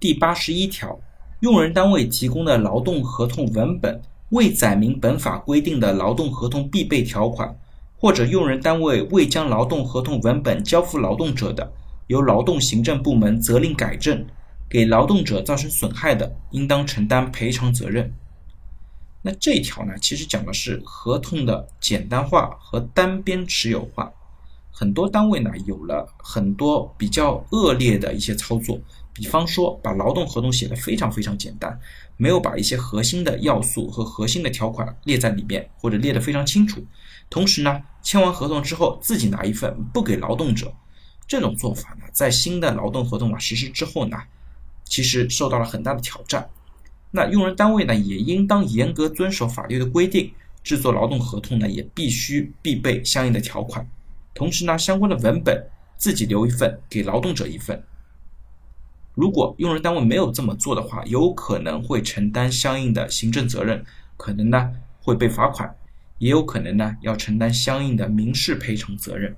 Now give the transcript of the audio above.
第八十一条，用人单位提供的劳动合同文本未载明本法规定的劳动合同必备条款，或者用人单位未将劳动合同文本交付劳动者的，由劳动行政部门责令改正，给劳动者造成损害的，应当承担赔偿责任。那这一条呢，其实讲的是合同的简单化和单边持有化。很多单位呢，有了很多比较恶劣的一些操作。比方说，把劳动合同写得非常非常简单，没有把一些核心的要素和核心的条款列在里面，或者列得非常清楚。同时呢，签完合同之后自己拿一份不给劳动者，这种做法呢，在新的劳动合同法实施之后呢，其实受到了很大的挑战。那用人单位呢，也应当严格遵守法律的规定，制作劳动合同呢，也必须必备相应的条款。同时呢，相关的文本自己留一份，给劳动者一份。如果用人单位没有这么做的话，有可能会承担相应的行政责任，可能呢会被罚款，也有可能呢要承担相应的民事赔偿责任。